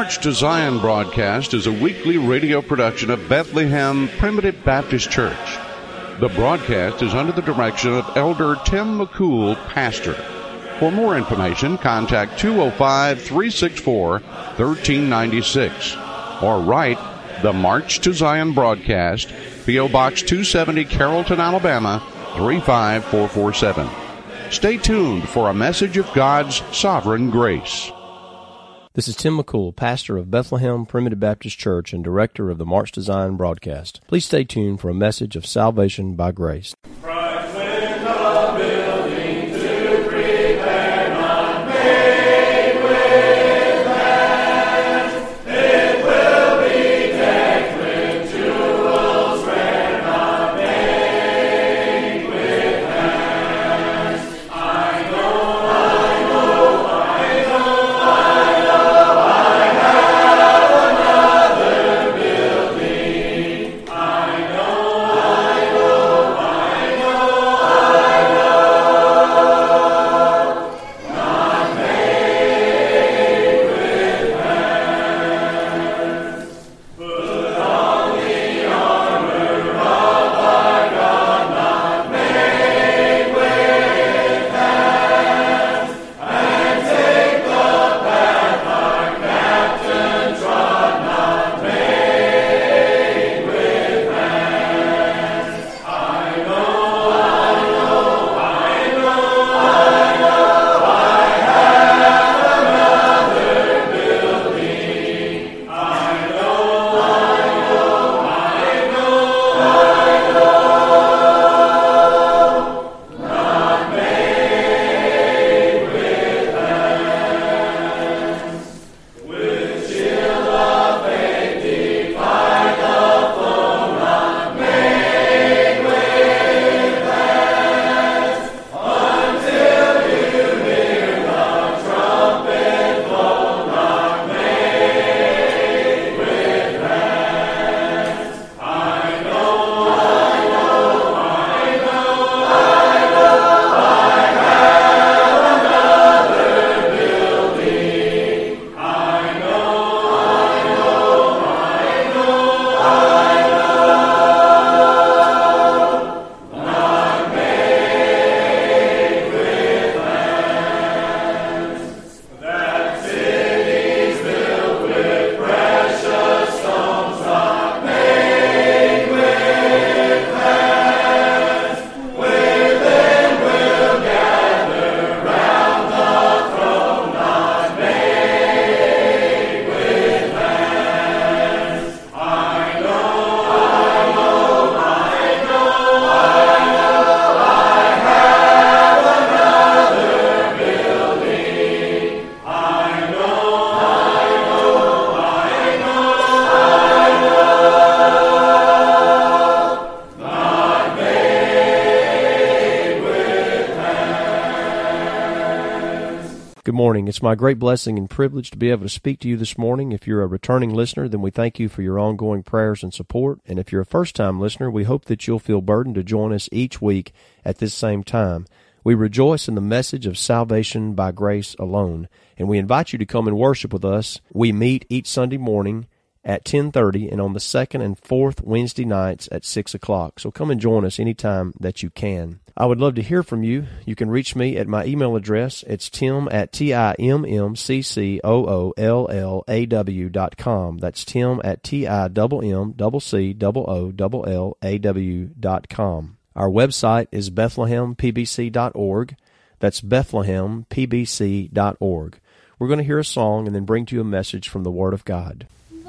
March to Zion broadcast is a weekly radio production of Bethlehem Primitive Baptist Church. The broadcast is under the direction of Elder Tim McCool, pastor. For more information, contact 205 364 1396 or write the March to Zion broadcast, P.O. Box 270, Carrollton, Alabama 35447. Stay tuned for a message of God's sovereign grace. This is Tim McCool, pastor of Bethlehem Primitive Baptist Church and director of the March to Zion broadcast. Please stay tuned for a message of salvation by grace. It's my great blessing and privilege to be able to speak to you this morning. If you're a returning listener, then we thank you for your ongoing prayers and support. And if you're a first time listener, we hope that you'll feel burdened to join us each week at this same time. We rejoice in the message of salvation by grace alone, and we invite you to come and worship with us. We meet each Sunday morning at 10.30 and on the second and fourth Wednesday nights at 6 o'clock. So come and join us anytime that you can. I would love to hear from you. You can reach me at my email address. It's tim at T-I-M-M-C-C-O-O-L-L-A-W dot com. That's tim at T-I-M-M-C-C-O-O-L-L-A-W dot com. Our website is bethlehempbc.org. That's bethlehempbc.org. We're going to hear a song and then bring to you a message from the Word of God.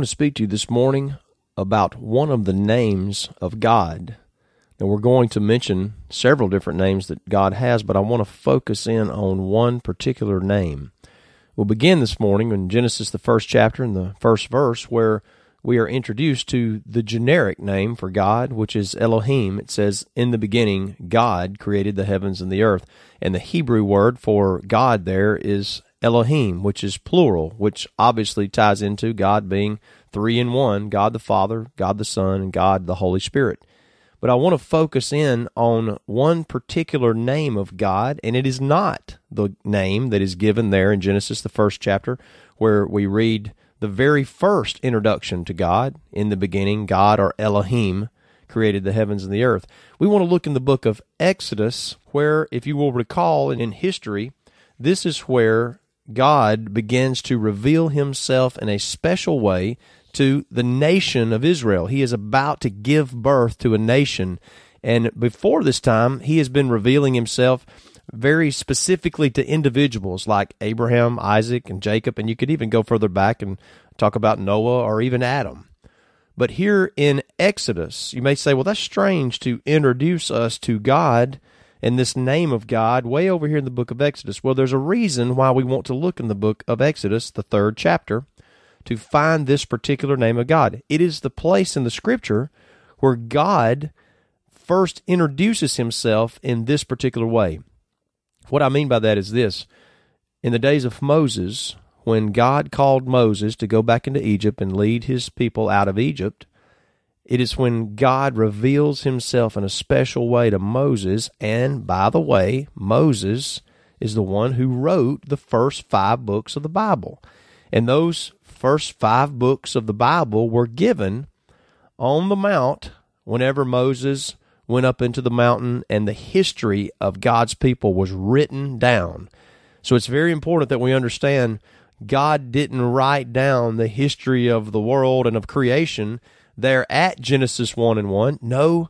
want to speak to you this morning about one of the names of God. Now, we're going to mention several different names that God has, but I want to focus in on one particular name. We'll begin this morning in Genesis, the first chapter, and the first verse, where we are introduced to the generic name for God, which is Elohim. It says, In the beginning, God created the heavens and the earth. And the Hebrew word for God there is Elohim, which is plural, which obviously ties into God being three in one God the Father, God the Son, and God the Holy Spirit. But I want to focus in on one particular name of God, and it is not the name that is given there in Genesis, the first chapter, where we read the very first introduction to God. In the beginning, God or Elohim created the heavens and the earth. We want to look in the book of Exodus, where, if you will recall, in history, this is where God begins to reveal himself in a special way to the nation of Israel. He is about to give birth to a nation. And before this time, he has been revealing himself very specifically to individuals like Abraham, Isaac, and Jacob. And you could even go further back and talk about Noah or even Adam. But here in Exodus, you may say, well, that's strange to introduce us to God and this name of God way over here in the book of Exodus. Well, there's a reason why we want to look in the book of Exodus, the third chapter, to find this particular name of God. It is the place in the scripture where God first introduces himself in this particular way. What I mean by that is this in the days of Moses, when God called Moses to go back into Egypt and lead his people out of Egypt, it is when God reveals himself in a special way to Moses. And by the way, Moses is the one who wrote the first five books of the Bible. And those first five books of the Bible were given on the Mount whenever Moses went up into the mountain and the history of God's people was written down. So it's very important that we understand God didn't write down the history of the world and of creation there at Genesis 1 and 1. No,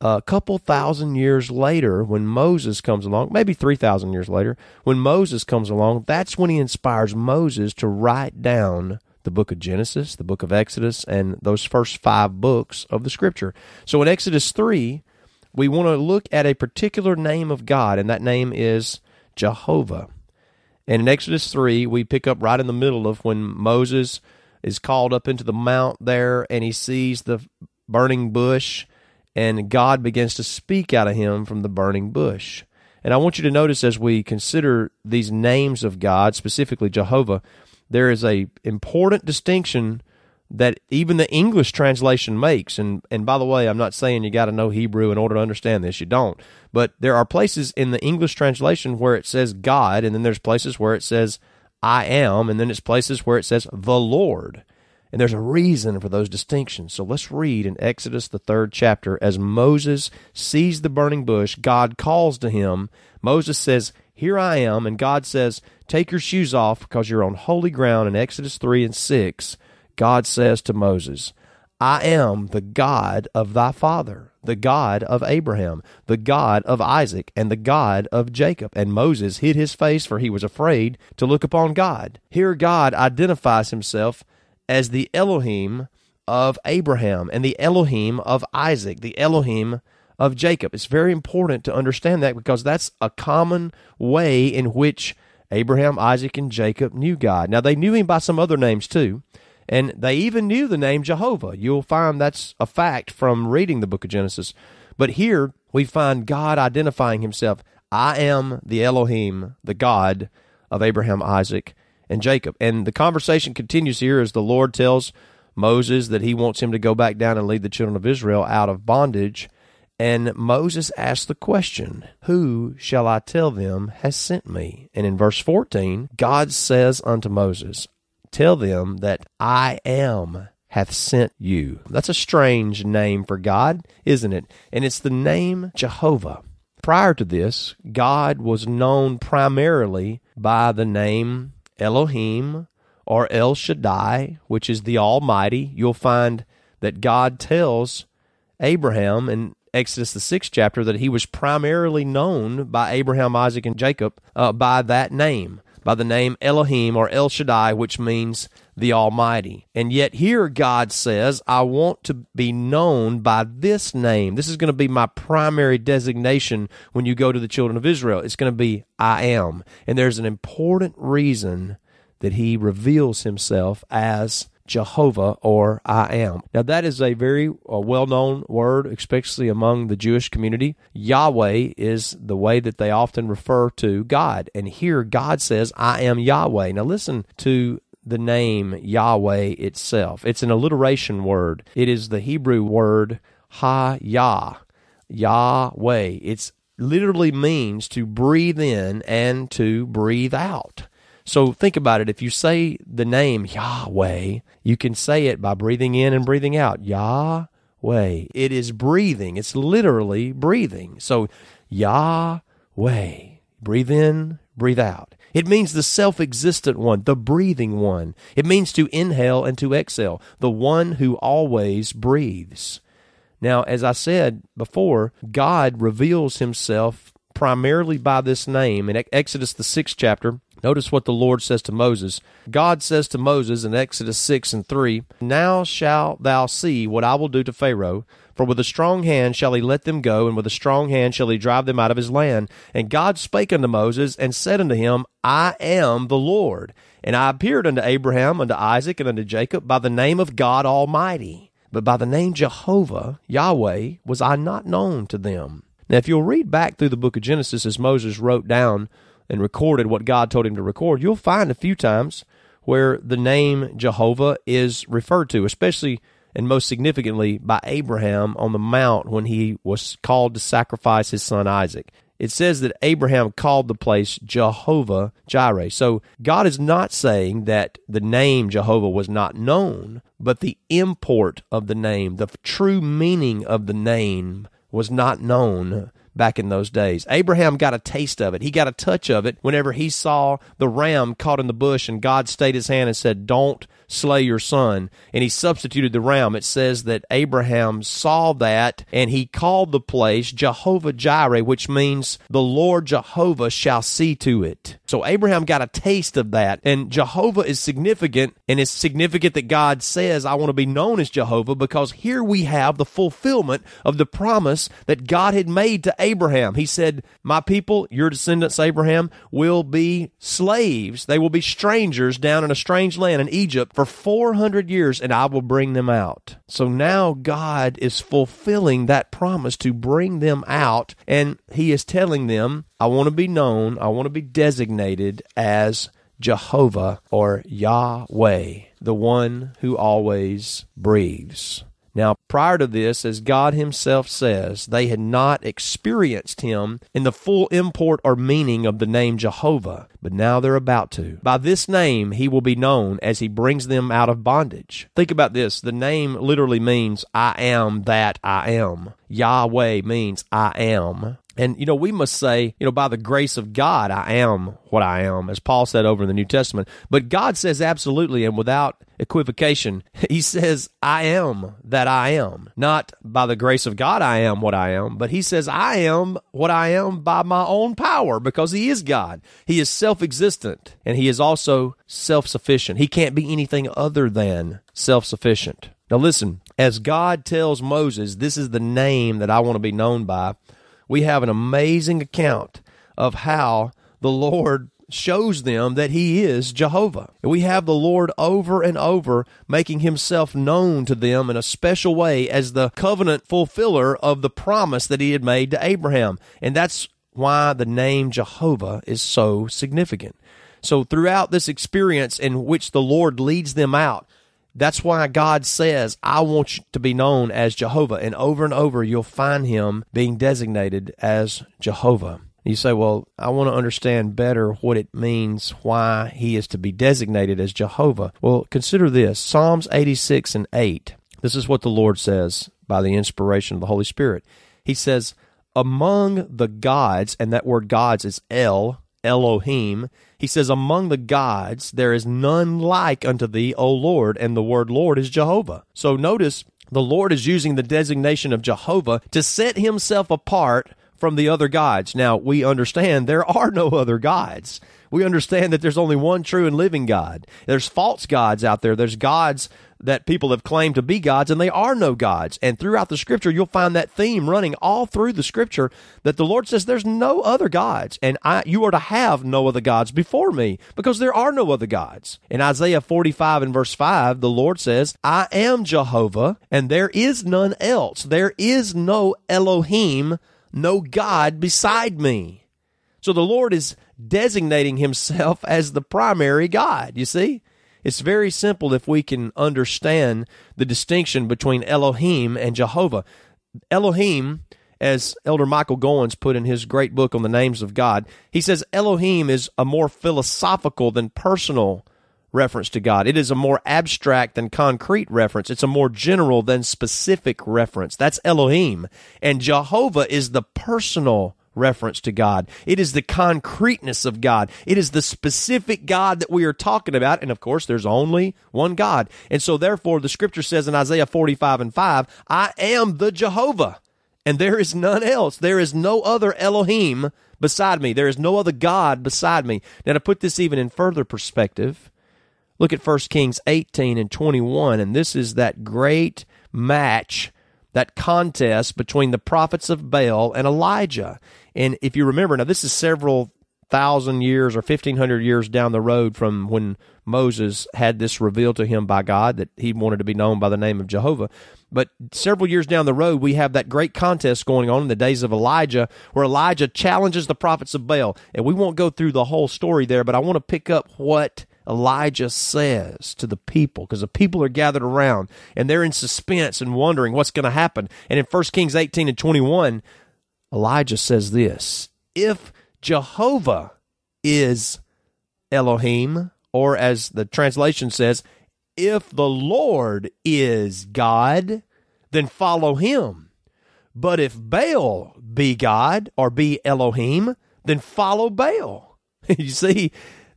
a couple thousand years later, when Moses comes along, maybe 3,000 years later, when Moses comes along, that's when he inspires Moses to write down the book of Genesis, the book of Exodus, and those first five books of the scripture. So in Exodus 3, we want to look at a particular name of God, and that name is Jehovah. And in Exodus 3, we pick up right in the middle of when Moses is called up into the mount there and he sees the burning bush, and God begins to speak out of him from the burning bush. And I want you to notice as we consider these names of God, specifically Jehovah, there is a important distinction that even the English translation makes. And and by the way, I'm not saying you got to know Hebrew in order to understand this. You don't. But there are places in the English translation where it says God, and then there's places where it says I am, and then it's places where it says the Lord. And there's a reason for those distinctions. So let's read in Exodus, the third chapter. As Moses sees the burning bush, God calls to him. Moses says, Here I am. And God says, Take your shoes off because you're on holy ground. In Exodus 3 and 6, God says to Moses, I am the God of thy father, the God of Abraham, the God of Isaac, and the God of Jacob. And Moses hid his face, for he was afraid to look upon God. Here, God identifies himself as the Elohim of Abraham and the Elohim of Isaac, the Elohim of Jacob. It's very important to understand that because that's a common way in which Abraham, Isaac, and Jacob knew God. Now, they knew him by some other names too. And they even knew the name Jehovah. You'll find that's a fact from reading the book of Genesis. But here we find God identifying himself I am the Elohim, the God of Abraham, Isaac, and Jacob. And the conversation continues here as the Lord tells Moses that he wants him to go back down and lead the children of Israel out of bondage. And Moses asks the question, Who shall I tell them has sent me? And in verse 14, God says unto Moses, Tell them that I am hath sent you. That's a strange name for God, isn't it? And it's the name Jehovah. Prior to this, God was known primarily by the name Elohim or El Shaddai, which is the Almighty. You'll find that God tells Abraham in Exodus, the sixth chapter, that he was primarily known by Abraham, Isaac, and Jacob uh, by that name, by the name Elohim or El Shaddai, which means the Almighty. And yet here God says, I want to be known by this name. This is going to be my primary designation when you go to the children of Israel. It's going to be I am. And there's an important reason that he reveals himself as Jehovah or I am. Now, that is a very uh, well known word, especially among the Jewish community. Yahweh is the way that they often refer to God. And here God says, I am Yahweh. Now, listen to the name Yahweh itself. It's an alliteration word, it is the Hebrew word Ha Yah, Yahweh. It literally means to breathe in and to breathe out. So think about it. If you say the name Yahweh, you can say it by breathing in and breathing out. Yahweh. It is breathing. It's literally breathing. So Yahweh. Breathe in, breathe out. It means the self existent one, the breathing one. It means to inhale and to exhale, the one who always breathes. Now, as I said before, God reveals himself primarily by this name. In Exodus, the sixth chapter, notice what the Lord says to Moses. God says to Moses in Exodus 6 and 3 Now shalt thou see what I will do to Pharaoh. For with a strong hand shall he let them go, and with a strong hand shall he drive them out of his land. And God spake unto Moses, and said unto him, I am the Lord. And I appeared unto Abraham, unto Isaac, and unto Jacob by the name of God Almighty. But by the name Jehovah, Yahweh, was I not known to them. Now, if you'll read back through the book of Genesis as Moses wrote down and recorded what God told him to record, you'll find a few times where the name Jehovah is referred to, especially and most significantly by Abraham on the mount when he was called to sacrifice his son Isaac. It says that Abraham called the place Jehovah Jireh. So God is not saying that the name Jehovah was not known, but the import of the name, the true meaning of the name was not known back in those days. Abraham got a taste of it. He got a touch of it whenever he saw the ram caught in the bush and God stayed his hand and said, Don't slay your son. And he substituted the ram. It says that Abraham saw that and he called the place Jehovah Jireh, which means the Lord Jehovah shall see to it. So Abraham got a taste of that. And Jehovah is significant, and it's significant that God says, I want to be known as Jehovah because here we have the fulfillment of the promise that God had made to Abraham. He said, My people, your descendants, Abraham, will be slaves. They will be strangers down in a strange land in Egypt for 400 years, and I will bring them out. So now God is fulfilling that promise to bring them out, and He is telling them, I want to be known, I want to be designated as Jehovah or Yahweh, the one who always breathes. Now, prior to this, as God Himself says, they had not experienced Him in the full import or meaning of the name Jehovah, but now they're about to. By this name, He will be known as He brings them out of bondage. Think about this the name literally means, I am that I am. Yahweh means, I am. And, you know, we must say, you know, by the grace of God, I am what I am, as Paul said over in the New Testament. But God says absolutely and without equivocation, He says, I am that I am. Not by the grace of God, I am what I am, but He says, I am what I am by my own power because He is God. He is self existent and He is also self sufficient. He can't be anything other than self sufficient. Now, listen, as God tells Moses, this is the name that I want to be known by we have an amazing account of how the Lord shows them that he is Jehovah. And we have the Lord over and over making himself known to them in a special way as the covenant fulfiller of the promise that he had made to Abraham. And that's why the name Jehovah is so significant. So throughout this experience in which the Lord leads them out, that's why God says, I want you to be known as Jehovah. And over and over, you'll find him being designated as Jehovah. You say, well, I want to understand better what it means, why he is to be designated as Jehovah. Well, consider this Psalms 86 and 8. This is what the Lord says by the inspiration of the Holy Spirit. He says, Among the gods, and that word gods is El, Elohim. He says, Among the gods, there is none like unto thee, O Lord, and the word Lord is Jehovah. So notice the Lord is using the designation of Jehovah to set himself apart from the other gods. Now, we understand there are no other gods. We understand that there's only one true and living God. There's false gods out there. There's gods that people have claimed to be gods, and they are no gods. And throughout the scripture, you'll find that theme running all through the scripture that the Lord says there's no other gods, and I, you are to have no other gods before me, because there are no other gods. In Isaiah 45 and verse 5, the Lord says, I am Jehovah, and there is none else. There is no Elohim no God beside me. So the Lord is designating himself as the primary God, you see? It's very simple if we can understand the distinction between Elohim and Jehovah. Elohim, as Elder Michael Gowens put in his great book on the names of God, he says Elohim is a more philosophical than personal reference to God. It is a more abstract than concrete reference. It's a more general than specific reference. That's Elohim. And Jehovah is the personal reference to God. It is the concreteness of God. It is the specific God that we are talking about. And of course, there's only one God. And so therefore, the scripture says in Isaiah 45 and 5, I am the Jehovah and there is none else. There is no other Elohim beside me. There is no other God beside me. Now to put this even in further perspective, Look at 1 Kings 18 and 21, and this is that great match, that contest between the prophets of Baal and Elijah. And if you remember, now this is several thousand years or 1500 years down the road from when Moses had this revealed to him by God that he wanted to be known by the name of Jehovah. But several years down the road, we have that great contest going on in the days of Elijah where Elijah challenges the prophets of Baal. And we won't go through the whole story there, but I want to pick up what Elijah says to the people because the people are gathered around and they're in suspense and wondering what's going to happen. And in 1 Kings 18 and 21, Elijah says this If Jehovah is Elohim, or as the translation says, if the Lord is God, then follow him. But if Baal be God or be Elohim, then follow Baal. you see,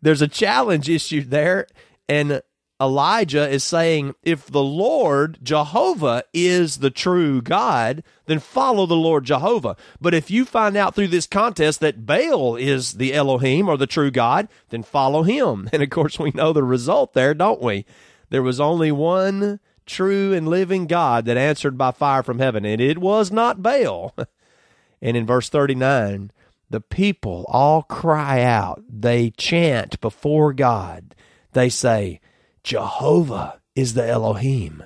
there's a challenge issue there. And Elijah is saying, if the Lord Jehovah is the true God, then follow the Lord Jehovah. But if you find out through this contest that Baal is the Elohim or the true God, then follow him. And of course, we know the result there, don't we? There was only one true and living God that answered by fire from heaven, and it was not Baal. and in verse 39, the people all cry out. They chant before God. They say, Jehovah is the Elohim.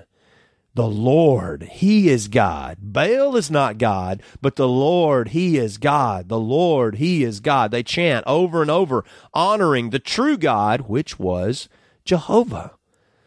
The Lord, He is God. Baal is not God, but the Lord, He is God. The Lord, He is God. They chant over and over, honoring the true God, which was Jehovah.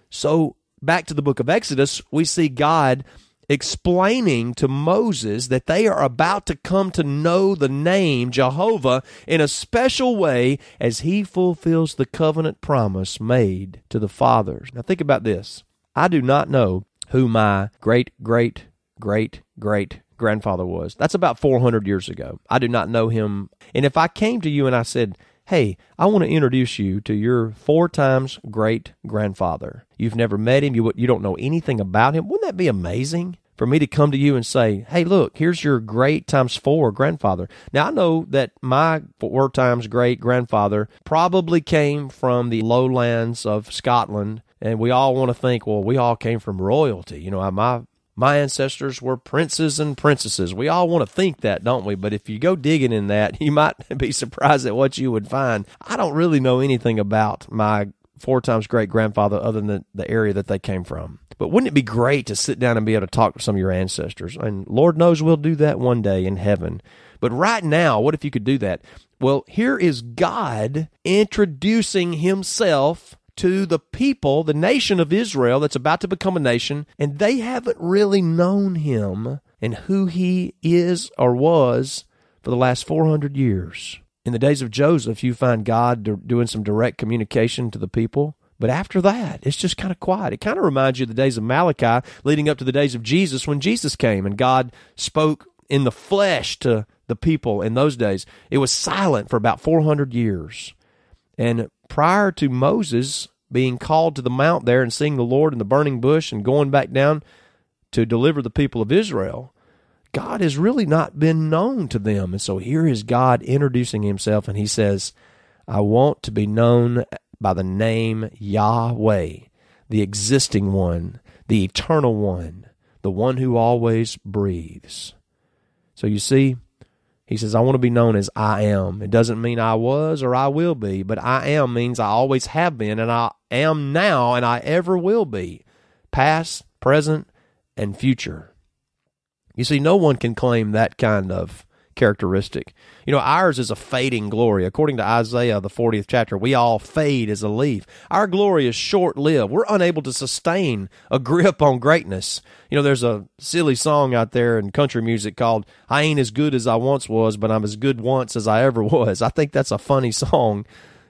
So, back to the book of Exodus, we see God explaining to Moses that they are about to come to know the name Jehovah in a special way as he fulfills the covenant promise made to the fathers. Now, think about this. I do not know who my great, great, great, great grandfather was. That's about 400 years ago. I do not know him. And if I came to you and I said, Hey, I want to introduce you to your four times great grandfather. You've never met him, you, you don't know anything about him. Wouldn't that be amazing? For me to come to you and say, hey, look, here's your great times four grandfather. Now, I know that my four times great grandfather probably came from the lowlands of Scotland, and we all want to think, well, we all came from royalty. You know, my my ancestors were princes and princesses. We all want to think that, don't we? But if you go digging in that, you might be surprised at what you would find. I don't really know anything about my four times great grandfather other than the, area that they came from. But wouldn't it be great to sit down and be able to talk to some of your ancestors? And Lord knows we'll do that one day in heaven. But right now, what if you could do that? Well, here is God introducing himself to the people, the nation of Israel that's about to become a nation, and they haven't really known him and who he is or was for the last 400 years. In the days of Joseph, you find God doing some direct communication to the people. But after that, it's just kind of quiet. It kind of reminds you of the days of Malachi leading up to the days of Jesus when Jesus came and God spoke in the flesh to the people in those days. It was silent for about 400 years. And prior to Moses being called to the mount there and seeing the Lord in the burning bush and going back down to deliver the people of Israel, God has really not been known to them. And so here is God introducing himself, and he says, I want to be known by the name Yahweh, the existing one, the eternal one, the one who always breathes. So you see, he says, I want to be known as I am. It doesn't mean I was or I will be, but I am means I always have been and I am now and I ever will be. Past, present, and future. You see, no one can claim that kind of characteristic. You know, ours is a fading glory. According to Isaiah, the 40th chapter, we all fade as a leaf. Our glory is short lived. We're unable to sustain a grip on greatness. You know, there's a silly song out there in country music called I Ain't As Good As I Once Was, but I'm As Good Once As I Ever Was. I think that's a funny song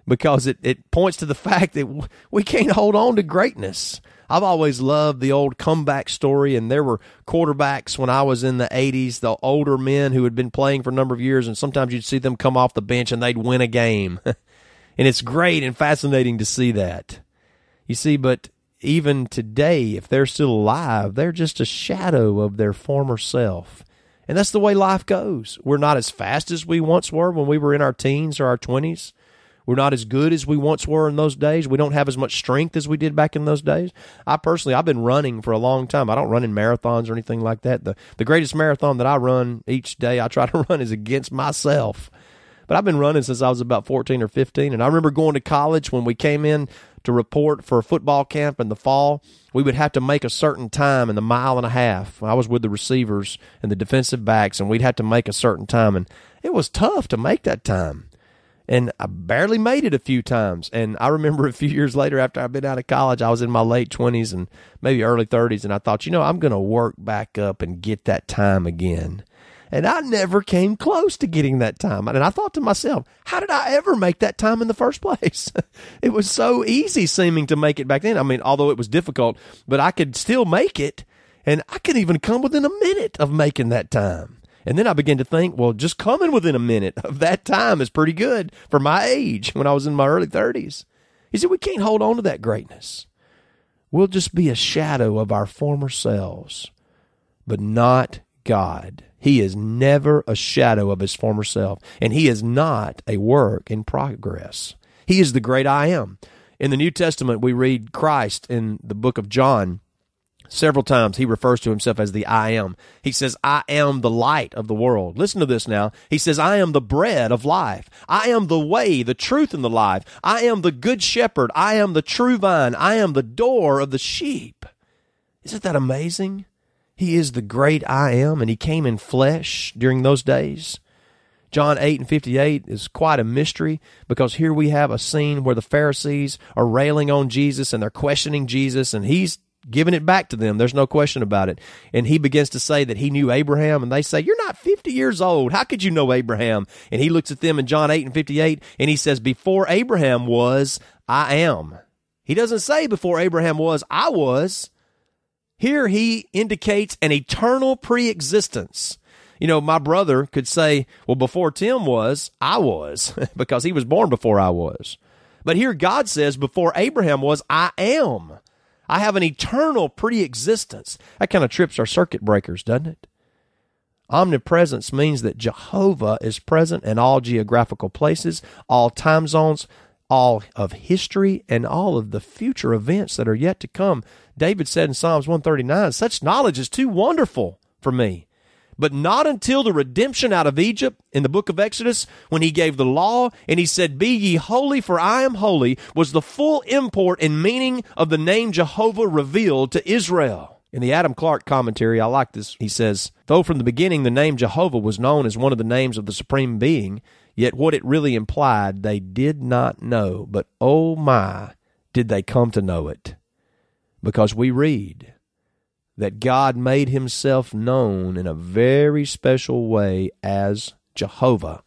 because it, it points to the fact that we can't hold on to greatness. I've always loved the old comeback story, and there were quarterbacks when I was in the 80s, the older men who had been playing for a number of years, and sometimes you'd see them come off the bench and they'd win a game. and it's great and fascinating to see that. You see, but even today, if they're still alive, they're just a shadow of their former self. And that's the way life goes. We're not as fast as we once were when we were in our teens or our 20s. We're not as good as we once were in those days. We don't have as much strength as we did back in those days. I personally, I've been running for a long time. I don't run in marathons or anything like that. The the greatest marathon that I run each day, I try to run is against myself. But I've been running since I was about 14 or 15. And I remember going to college when we came in to report for a football camp in the fall. We would have to make a certain time in the mile and a half. I was with the receivers and the defensive backs, and we'd have to make a certain time. And it was tough to make that time and I barely made it a few times. And I remember a few years later, after I'd been out of college, I was in my late twenties and maybe early thirties, and I thought, you know, I'm going to work back up and get that time again. And I never came close to getting that time. And I thought to myself, how did I ever make that time in the first place? it was so easy seeming to make it back then. I mean, although it was difficult, but I could still make it. And I could even come within a minute of making that time. And then I began to think, well, just coming within a minute of that time is pretty good for my age when I was in my early 30s. He said, we can't hold on to that greatness. We'll just be a shadow of our former selves, but not God. He is never a shadow of his former self, and he is not a work in progress. He is the great I am. In the New Testament, we read Christ in the book of John Several times he refers to himself as the I am. He says, I am the light of the world. Listen to this now. He says, I am the bread of life. I am the way, the truth, and the life. I am the good shepherd. I am the true vine. I am the door of the sheep. Isn't that amazing? He is the great I am, and he came in flesh during those days. John 8 and 58 is quite a mystery because here we have a scene where the Pharisees are railing on Jesus and they're questioning Jesus, and he's giving it back to them. There's no question about it. And he begins to say that he knew Abraham, and they say, You're not 50 years old. How could you know Abraham? And he looks at them in John 8 and 58, and he says, Before Abraham was, I am. He doesn't say before Abraham was, I was. Here he indicates an eternal pre existence. You know, my brother could say, Well, before Tim was, I was, because he was born before I was. But here God says, Before Abraham was, I am. I have an eternal pre existence. That kind of trips our circuit breakers, doesn't it? Omnipresence means that Jehovah is present in all geographical places, all time zones, all of history, and all of the future events that are yet to come. David said in Psalms 139 Such knowledge is too wonderful for me but not until the redemption out of Egypt in the book of Exodus, when he gave the law and he said, Be ye holy, for I am holy, was the full import and meaning of the name Jehovah revealed to Israel. In the Adam Clarke commentary, I like this. He says, Though from the beginning the name Jehovah was known as one of the names of the Supreme Being, yet what it really implied they did not know. But oh my, did they come to know it. Because we read that God made himself known in a very special way as Jehovah,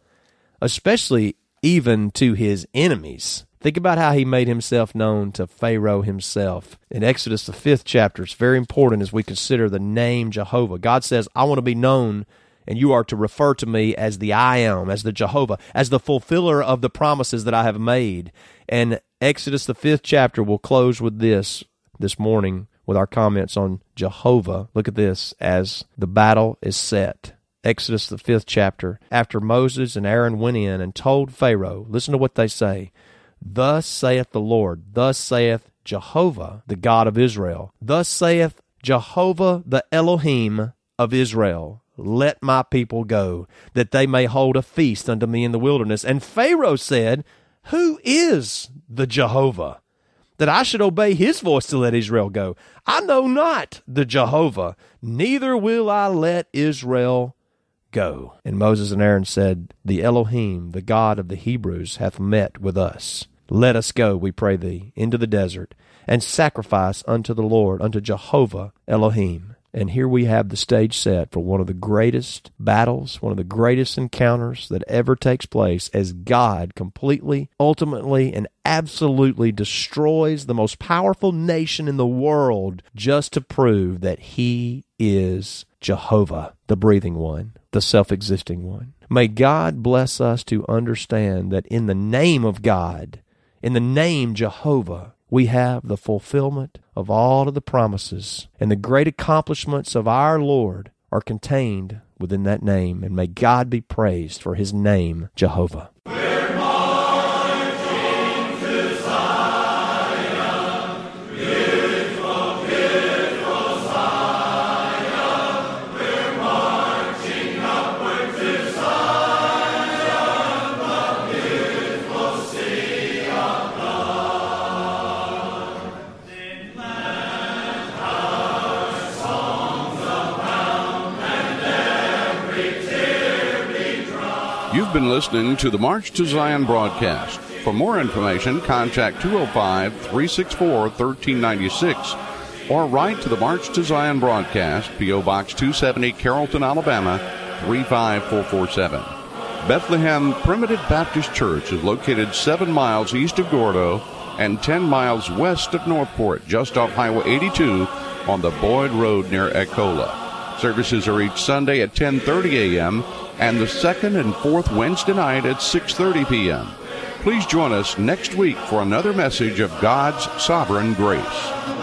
especially even to his enemies. Think about how he made himself known to Pharaoh himself. In Exodus, the fifth chapter, it's very important as we consider the name Jehovah. God says, I want to be known, and you are to refer to me as the I am, as the Jehovah, as the fulfiller of the promises that I have made. And Exodus, the fifth chapter, will close with this this morning with our comments on Jehovah. Look at this as the battle is set. Exodus, the fifth chapter. After Moses and Aaron went in and told Pharaoh, listen to what they say. Thus saith the Lord, thus saith Jehovah, the God of Israel. Thus saith Jehovah, the Elohim of Israel. Let my people go, that they may hold a feast unto me in the wilderness. And Pharaoh said, Who is the Jehovah? That I should obey his voice to let Israel go. I know not the Jehovah, neither will I let Israel go. And Moses and Aaron said, The Elohim, the God of the Hebrews, hath met with us. Let us go, we pray thee, into the desert, and sacrifice unto the Lord, unto Jehovah Elohim. And here we have the stage set for one of the greatest battles, one of the greatest encounters that ever takes place as God completely, ultimately, and absolutely destroys the most powerful nation in the world just to prove that He is Jehovah, the breathing one, the self existing one. May God bless us to understand that in the name of God, in the name Jehovah, we have the fulfillment of all of the promises, and the great accomplishments of our Lord are contained within that name. And may God be praised for his name, Jehovah. You've been listening to the March to Zion broadcast. For more information, contact 205 364 1396 or write to the March to Zion broadcast, P.O. Box 270, Carrollton, Alabama 35447. Bethlehem Primitive Baptist Church is located seven miles east of Gordo and 10 miles west of Northport, just off Highway 82 on the Boyd Road near Echola. Services are each Sunday at 10:30 a.m. and the second and fourth Wednesday night at 6:30 p.m. Please join us next week for another message of God's sovereign grace.